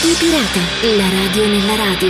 Radio Pirata, la radio nella radio.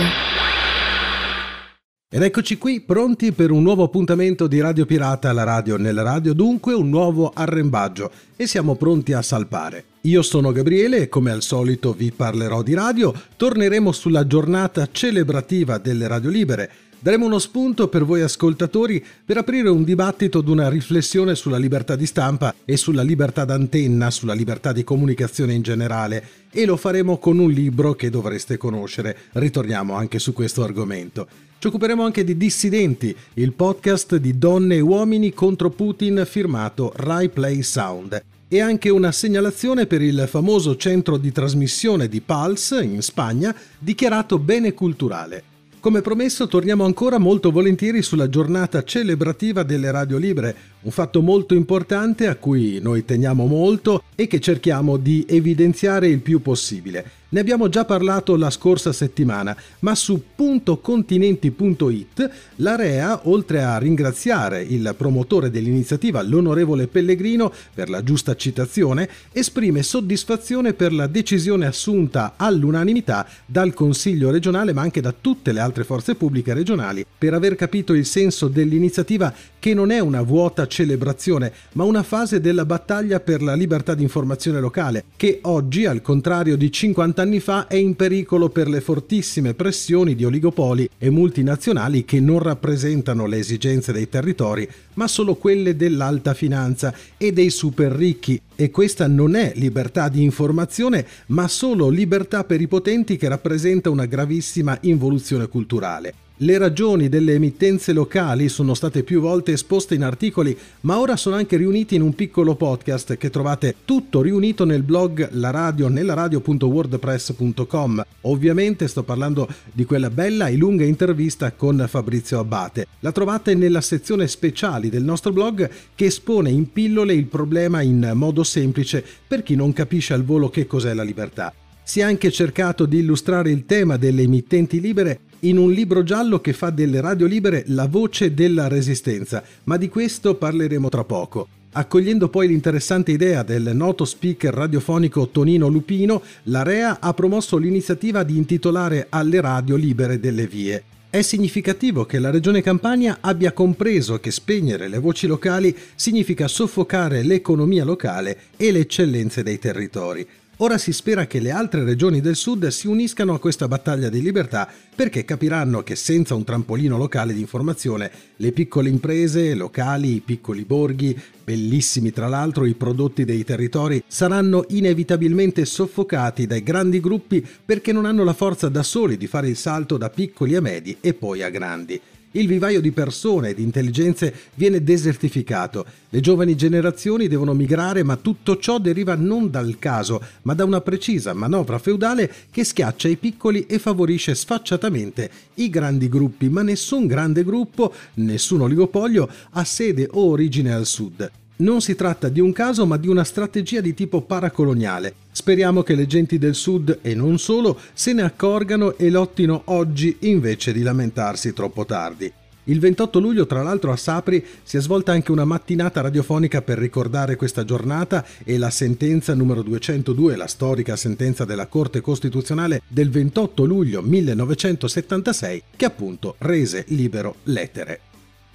Ed eccoci qui pronti per un nuovo appuntamento di Radio Pirata, la radio nella radio, dunque un nuovo arrembaggio e siamo pronti a salpare. Io sono Gabriele e come al solito vi parlerò di radio, torneremo sulla giornata celebrativa delle radio libere Daremo uno spunto per voi ascoltatori per aprire un dibattito ed una riflessione sulla libertà di stampa e sulla libertà d'antenna, sulla libertà di comunicazione in generale e lo faremo con un libro che dovreste conoscere. Ritorniamo anche su questo argomento. Ci occuperemo anche di Dissidenti, il podcast di donne e uomini contro Putin firmato Rai Play Sound e anche una segnalazione per il famoso centro di trasmissione di Pulse in Spagna dichiarato bene culturale. Come promesso torniamo ancora molto volentieri sulla giornata celebrativa delle radio libere, un fatto molto importante a cui noi teniamo molto e che cerchiamo di evidenziare il più possibile. Ne abbiamo già parlato la scorsa settimana, ma su puntocontinenti.it l'AREA, oltre a ringraziare il promotore dell'iniziativa, l'onorevole Pellegrino, per la giusta citazione, esprime soddisfazione per la decisione assunta all'unanimità dal Consiglio regionale, ma anche da tutte le altre forze pubbliche regionali, per aver capito il senso dell'iniziativa che non è una vuota celebrazione, ma una fase della battaglia per la libertà di informazione locale, che oggi, al contrario di 50 anni fa è in pericolo per le fortissime pressioni di oligopoli e multinazionali che non rappresentano le esigenze dei territori, ma solo quelle dell'alta finanza e dei super ricchi. E questa non è libertà di informazione, ma solo libertà per i potenti che rappresenta una gravissima involuzione culturale. Le ragioni delle emittenze locali sono state più volte esposte in articoli, ma ora sono anche riuniti in un piccolo podcast che trovate tutto riunito nel blog la radio nella radio.wordpress.com. Ovviamente sto parlando di quella bella e lunga intervista con Fabrizio Abbate. La trovate nella sezione speciali del nostro blog che espone in pillole il problema in modo semplice per chi non capisce al volo che cos'è la libertà. Si è anche cercato di illustrare il tema delle emittenti libere in un libro giallo che fa delle radio libere la voce della resistenza, ma di questo parleremo tra poco. Accogliendo poi l'interessante idea del noto speaker radiofonico Tonino Lupino, l'AREA ha promosso l'iniziativa di intitolare alle radio libere delle vie. È significativo che la Regione Campania abbia compreso che spegnere le voci locali significa soffocare l'economia locale e le eccellenze dei territori. Ora si spera che le altre regioni del sud si uniscano a questa battaglia di libertà perché capiranno che senza un trampolino locale di informazione le piccole imprese locali, i piccoli borghi, bellissimi tra l'altro i prodotti dei territori, saranno inevitabilmente soffocati dai grandi gruppi perché non hanno la forza da soli di fare il salto da piccoli a medi e poi a grandi. Il vivaio di persone e di intelligenze viene desertificato. Le giovani generazioni devono migrare, ma tutto ciò deriva non dal caso, ma da una precisa manovra feudale che schiaccia i piccoli e favorisce sfacciatamente i grandi gruppi, ma nessun grande gruppo, nessun oligopolio ha sede o origine al sud. Non si tratta di un caso ma di una strategia di tipo paracoloniale. Speriamo che le genti del sud e non solo se ne accorgano e lottino oggi invece di lamentarsi troppo tardi. Il 28 luglio, tra l'altro, a Sapri si è svolta anche una mattinata radiofonica per ricordare questa giornata e la sentenza numero 202, la storica sentenza della Corte Costituzionale del 28 luglio 1976, che appunto rese libero l'etere.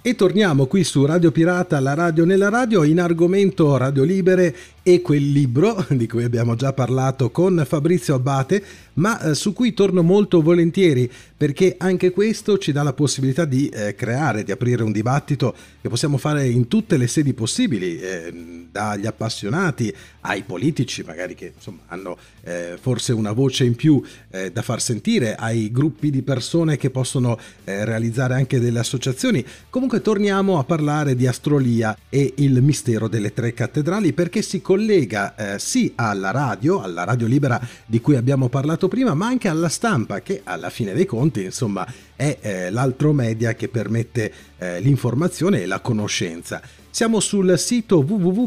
E torniamo qui su Radio Pirata, la radio nella radio, in argomento Radio Libere e quel libro di cui abbiamo già parlato con Fabrizio Abbate, ma eh, su cui torno molto volentieri perché anche questo ci dà la possibilità di eh, creare, di aprire un dibattito che possiamo fare in tutte le sedi possibili, eh, dagli appassionati ai politici, magari che insomma, hanno eh, forse una voce in più eh, da far sentire, ai gruppi di persone che possono eh, realizzare anche delle associazioni. Comunque torniamo a parlare di astrolia e il mistero delle tre cattedrali perché si collega eh, sì alla radio, alla radio libera di cui abbiamo parlato prima, ma anche alla stampa che alla fine dei conti insomma è eh, l'altro media che permette eh, l'informazione e la conoscenza. Siamo sul sito www.romait.it,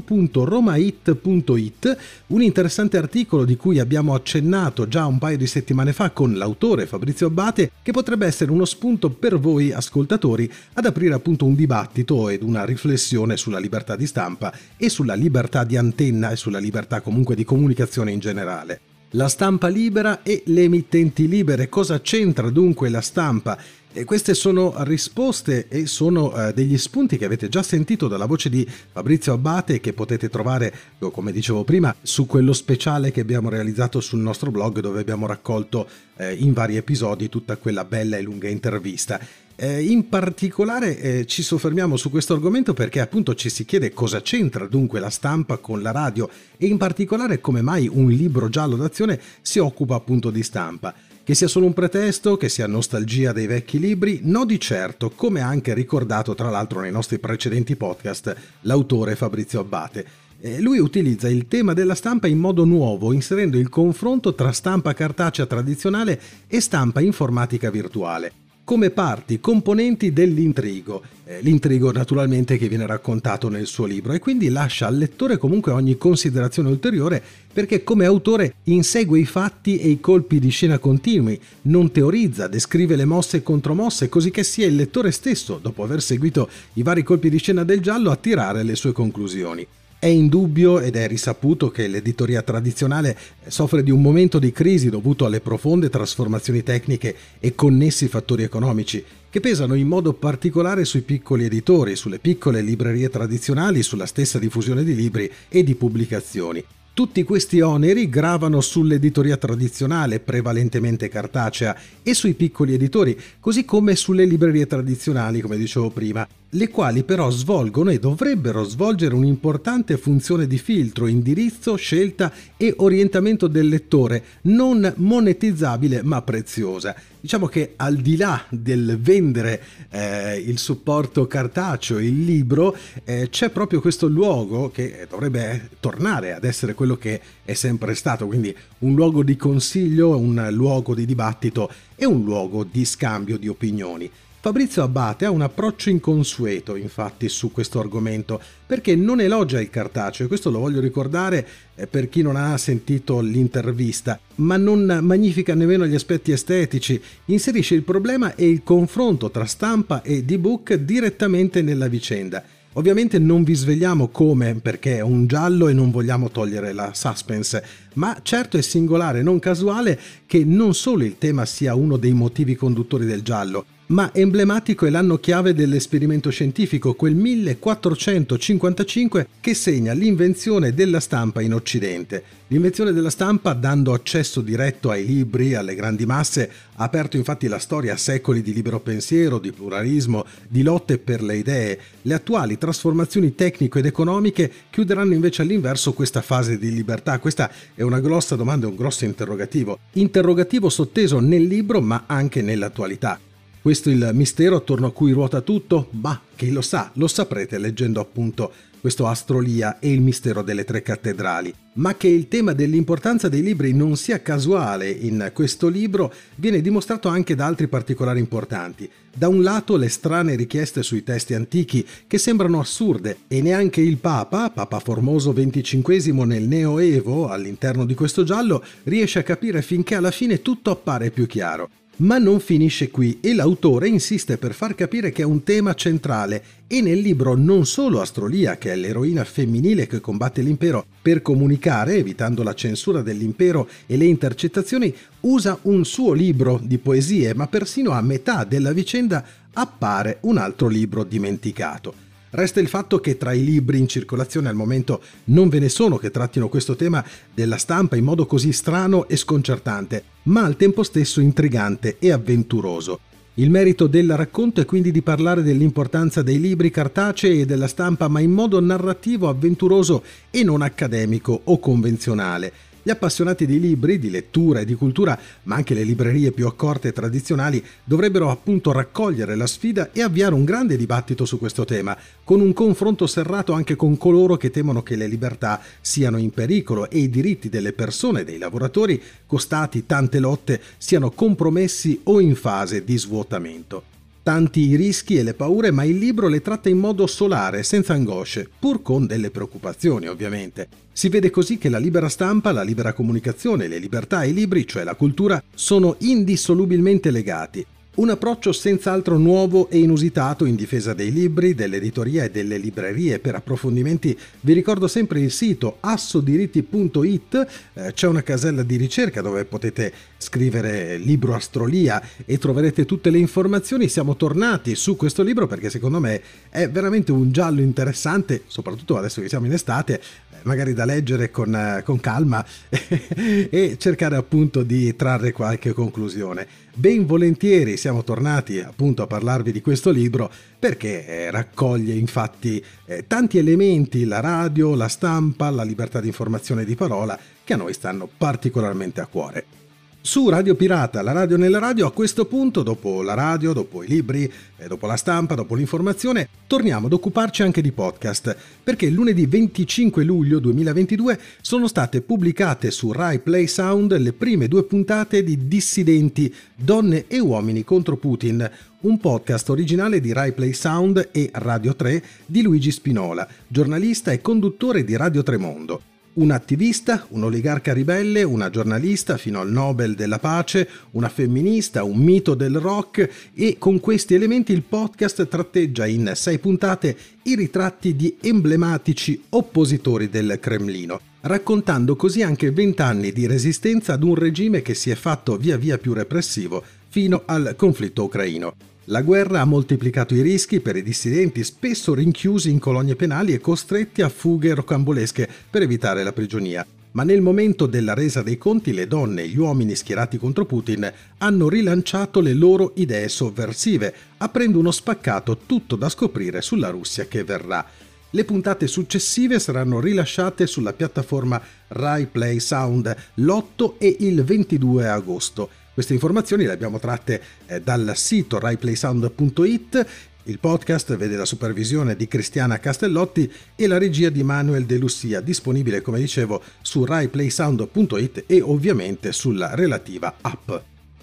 un interessante articolo di cui abbiamo accennato già un paio di settimane fa con l'autore Fabrizio Abbate, che potrebbe essere uno spunto per voi ascoltatori ad aprire appunto un dibattito ed una riflessione sulla libertà di stampa e sulla libertà di antenna e sulla libertà comunque di comunicazione in generale. La stampa libera e le emittenti libere. Cosa c'entra dunque la stampa? E queste sono risposte e sono eh, degli spunti che avete già sentito dalla voce di Fabrizio Abbate che potete trovare, come dicevo prima, su quello speciale che abbiamo realizzato sul nostro blog dove abbiamo raccolto eh, in vari episodi tutta quella bella e lunga intervista. Eh, in particolare ci soffermiamo su questo argomento perché appunto ci si chiede cosa c'entra dunque la stampa con la radio e in particolare come mai un libro giallo d'azione si occupa appunto di stampa. Che sia solo un pretesto, che sia nostalgia dei vecchi libri, no di certo, come anche ricordato tra l'altro nei nostri precedenti podcast l'autore Fabrizio Abbate. Eh, lui utilizza il tema della stampa in modo nuovo, inserendo il confronto tra stampa cartacea tradizionale e stampa informatica virtuale come parti, componenti dell'intrigo. Eh, l'intrigo naturalmente che viene raccontato nel suo libro e quindi lascia al lettore comunque ogni considerazione ulteriore perché come autore insegue i fatti e i colpi di scena continui, non teorizza, descrive le mosse e contromosse, così che sia il lettore stesso, dopo aver seguito i vari colpi di scena del giallo, a tirare le sue conclusioni. È indubbio ed è risaputo che l'editoria tradizionale soffre di un momento di crisi dovuto alle profonde trasformazioni tecniche e connessi fattori economici che pesano in modo particolare sui piccoli editori, sulle piccole librerie tradizionali, sulla stessa diffusione di libri e di pubblicazioni. Tutti questi oneri gravano sull'editoria tradizionale, prevalentemente cartacea, e sui piccoli editori, così come sulle librerie tradizionali, come dicevo prima, le quali però svolgono e dovrebbero svolgere un'importante funzione di filtro, indirizzo, scelta e orientamento del lettore, non monetizzabile ma preziosa. Diciamo che al di là del vendere eh, il supporto cartaceo, il libro, eh, c'è proprio questo luogo che dovrebbe tornare ad essere quello che è sempre stato, quindi un luogo di consiglio, un luogo di dibattito e un luogo di scambio di opinioni. Fabrizio Abbate ha un approccio inconsueto, infatti, su questo argomento, perché non elogia il cartaceo, e questo lo voglio ricordare eh, per chi non ha sentito l'intervista, ma non magnifica nemmeno gli aspetti estetici, inserisce il problema e il confronto tra stampa e d-book direttamente nella vicenda. Ovviamente non vi svegliamo come perché è un giallo e non vogliamo togliere la suspense, ma certo è singolare, non casuale, che non solo il tema sia uno dei motivi conduttori del giallo, ma emblematico è l'anno chiave dell'esperimento scientifico, quel 1455 che segna l'invenzione della stampa in Occidente. L'invenzione della stampa, dando accesso diretto ai libri, alle grandi masse, ha aperto infatti la storia a secoli di libero pensiero, di pluralismo, di lotte per le idee. Le attuali trasformazioni tecniche ed economiche chiuderanno invece all'inverso questa fase di libertà. Questa è una grossa domanda un grosso interrogativo. Interrogativo sotteso nel libro ma anche nell'attualità. Questo è il mistero attorno a cui ruota tutto? Bah, chi lo sa, lo saprete leggendo appunto questo Astrolia e il mistero delle tre cattedrali. Ma che il tema dell'importanza dei libri non sia casuale in questo libro viene dimostrato anche da altri particolari importanti. Da un lato le strane richieste sui testi antichi che sembrano assurde e neanche il Papa, Papa Formoso XXV nel Neoevo, all'interno di questo giallo, riesce a capire finché alla fine tutto appare più chiaro. Ma non finisce qui e l'autore insiste per far capire che è un tema centrale e nel libro non solo Astrolia, che è l'eroina femminile che combatte l'impero, per comunicare, evitando la censura dell'impero e le intercettazioni, usa un suo libro di poesie, ma persino a metà della vicenda appare un altro libro dimenticato. Resta il fatto che tra i libri in circolazione al momento non ve ne sono che trattino questo tema della stampa in modo così strano e sconcertante, ma al tempo stesso intrigante e avventuroso. Il merito del racconto è quindi di parlare dell'importanza dei libri cartacei e della stampa, ma in modo narrativo, avventuroso e non accademico o convenzionale gli appassionati di libri, di lettura e di cultura, ma anche le librerie più accorte e tradizionali, dovrebbero appunto raccogliere la sfida e avviare un grande dibattito su questo tema, con un confronto serrato anche con coloro che temono che le libertà siano in pericolo e i diritti delle persone e dei lavoratori, costati tante lotte, siano compromessi o in fase di svuotamento. Tanti i rischi e le paure, ma il libro le tratta in modo solare, senza angosce, pur con delle preoccupazioni ovviamente. Si vede così che la libera stampa, la libera comunicazione, le libertà e i libri, cioè la cultura, sono indissolubilmente legati. Un approccio senz'altro nuovo e inusitato in difesa dei libri, dell'editoria e delle librerie. Per approfondimenti vi ricordo sempre il sito assodiritti.it, eh, c'è una casella di ricerca dove potete scrivere libro astrolia e troverete tutte le informazioni. Siamo tornati su questo libro perché secondo me è veramente un giallo interessante, soprattutto adesso che siamo in estate, eh, magari da leggere con, eh, con calma e cercare appunto di trarre qualche conclusione. Ben volentieri siamo tornati appunto a parlarvi di questo libro perché eh, raccoglie infatti eh, tanti elementi, la radio, la stampa, la libertà di informazione e di parola che a noi stanno particolarmente a cuore. Su Radio Pirata, la radio nella radio, a questo punto, dopo la radio, dopo i libri, eh, dopo la stampa, dopo l'informazione, torniamo ad occuparci anche di podcast, perché lunedì 25 luglio 2022 sono state pubblicate su Rai Play Sound le prime due puntate di Dissidenti, donne e uomini contro Putin, un podcast originale di Rai Play Sound e Radio 3 di Luigi Spinola, giornalista e conduttore di Radio Tremondo. Un attivista, un oligarca ribelle, una giornalista fino al Nobel della pace, una femminista, un mito del rock e con questi elementi il podcast tratteggia in sei puntate i ritratti di emblematici oppositori del Cremlino, raccontando così anche vent'anni di resistenza ad un regime che si è fatto via via più repressivo fino al conflitto ucraino. La guerra ha moltiplicato i rischi per i dissidenti, spesso rinchiusi in colonie penali e costretti a fughe rocambolesche per evitare la prigionia. Ma nel momento della resa dei conti le donne e gli uomini schierati contro Putin hanno rilanciato le loro idee sovversive, aprendo uno spaccato tutto da scoprire sulla Russia che verrà. Le puntate successive saranno rilasciate sulla piattaforma Rai Play Sound l'8 e il 22 agosto queste informazioni le abbiamo tratte eh, dal sito raiplaysound.it il podcast vede la supervisione di Cristiana Castellotti e la regia di Manuel De Lucia, disponibile come dicevo su raiplaysound.it e ovviamente sulla relativa app.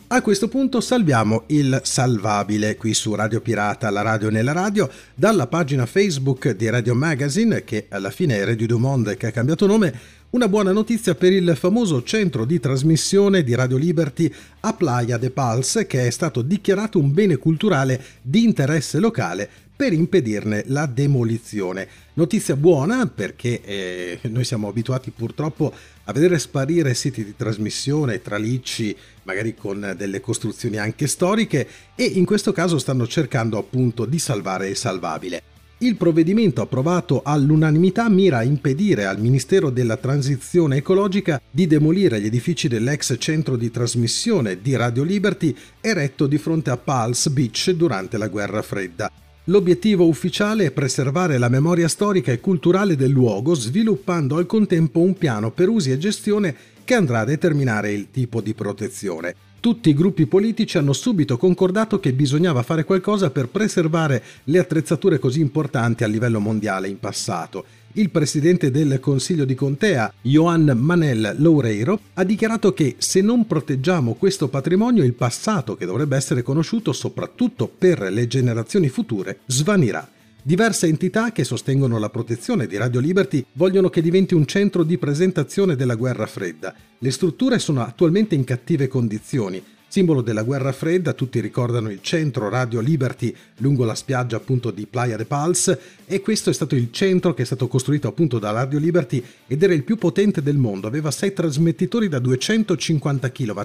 A questo punto salviamo il salvabile qui su Radio Pirata, la radio nella radio, dalla pagina Facebook di Radio Magazine, che alla fine è Radio du Monde che ha cambiato nome, una buona notizia per il famoso centro di trasmissione di Radio Liberty a Playa de Pals che è stato dichiarato un bene culturale di interesse locale per impedirne la demolizione. Notizia buona perché eh, noi siamo abituati purtroppo a vedere sparire siti di trasmissione, tralicci, magari con delle costruzioni anche storiche e in questo caso stanno cercando appunto di salvare il salvabile. Il provvedimento approvato all'unanimità mira a impedire al Ministero della Transizione Ecologica di demolire gli edifici dell'ex centro di trasmissione di Radio Liberty eretto di fronte a Pulse Beach durante la guerra fredda. L'obiettivo ufficiale è preservare la memoria storica e culturale del luogo, sviluppando al contempo un piano per usi e gestione che andrà a determinare il tipo di protezione. Tutti i gruppi politici hanno subito concordato che bisognava fare qualcosa per preservare le attrezzature così importanti a livello mondiale in passato. Il presidente del Consiglio di Contea, Joan Manel Loureiro, ha dichiarato che se non proteggiamo questo patrimonio il passato, che dovrebbe essere conosciuto soprattutto per le generazioni future, svanirà. Diverse entità che sostengono la protezione di Radio Liberty vogliono che diventi un centro di presentazione della guerra fredda. Le strutture sono attualmente in cattive condizioni Simbolo della guerra fredda, tutti ricordano il centro Radio Liberty lungo la spiaggia appunto di Playa de Pals e questo è stato il centro che è stato costruito appunto da Radio Liberty ed era il più potente del mondo, aveva sei trasmettitori da 250 kW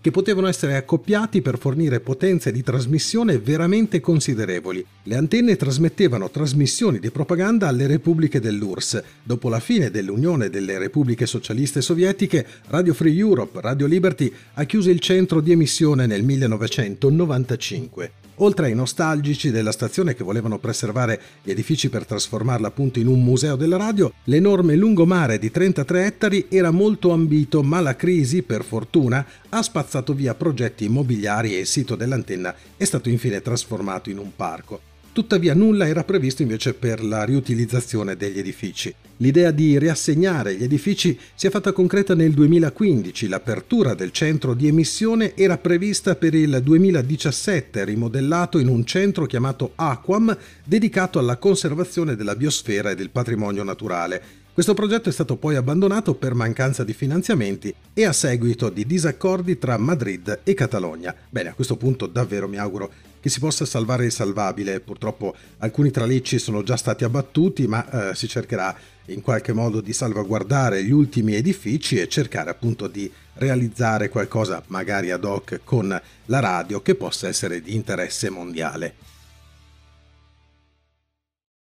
che potevano essere accoppiati per fornire potenze di trasmissione veramente considerevoli. Le antenne trasmettevano trasmissioni di propaganda alle repubbliche dell'URSS. Dopo la fine dell'Unione delle Repubbliche Socialiste Sovietiche, Radio Free Europe, Radio Liberty ha chiuso il centro di emissione missione nel 1995. Oltre ai nostalgici della stazione che volevano preservare gli edifici per trasformarla appunto in un museo della radio, l'enorme lungomare di 33 ettari era molto ambito, ma la crisi, per fortuna, ha spazzato via progetti immobiliari e il sito dell'antenna è stato infine trasformato in un parco. Tuttavia nulla era previsto invece per la riutilizzazione degli edifici. L'idea di riassegnare gli edifici si è fatta concreta nel 2015. L'apertura del centro di emissione era prevista per il 2017, rimodellato in un centro chiamato Aquam, dedicato alla conservazione della biosfera e del patrimonio naturale. Questo progetto è stato poi abbandonato per mancanza di finanziamenti e a seguito di disaccordi tra Madrid e Catalogna. Bene, a questo punto davvero mi auguro che si possa salvare il salvabile. Purtroppo alcuni tralicci sono già stati abbattuti, ma eh, si cercherà in qualche modo di salvaguardare gli ultimi edifici e cercare appunto di realizzare qualcosa magari ad hoc con la radio che possa essere di interesse mondiale.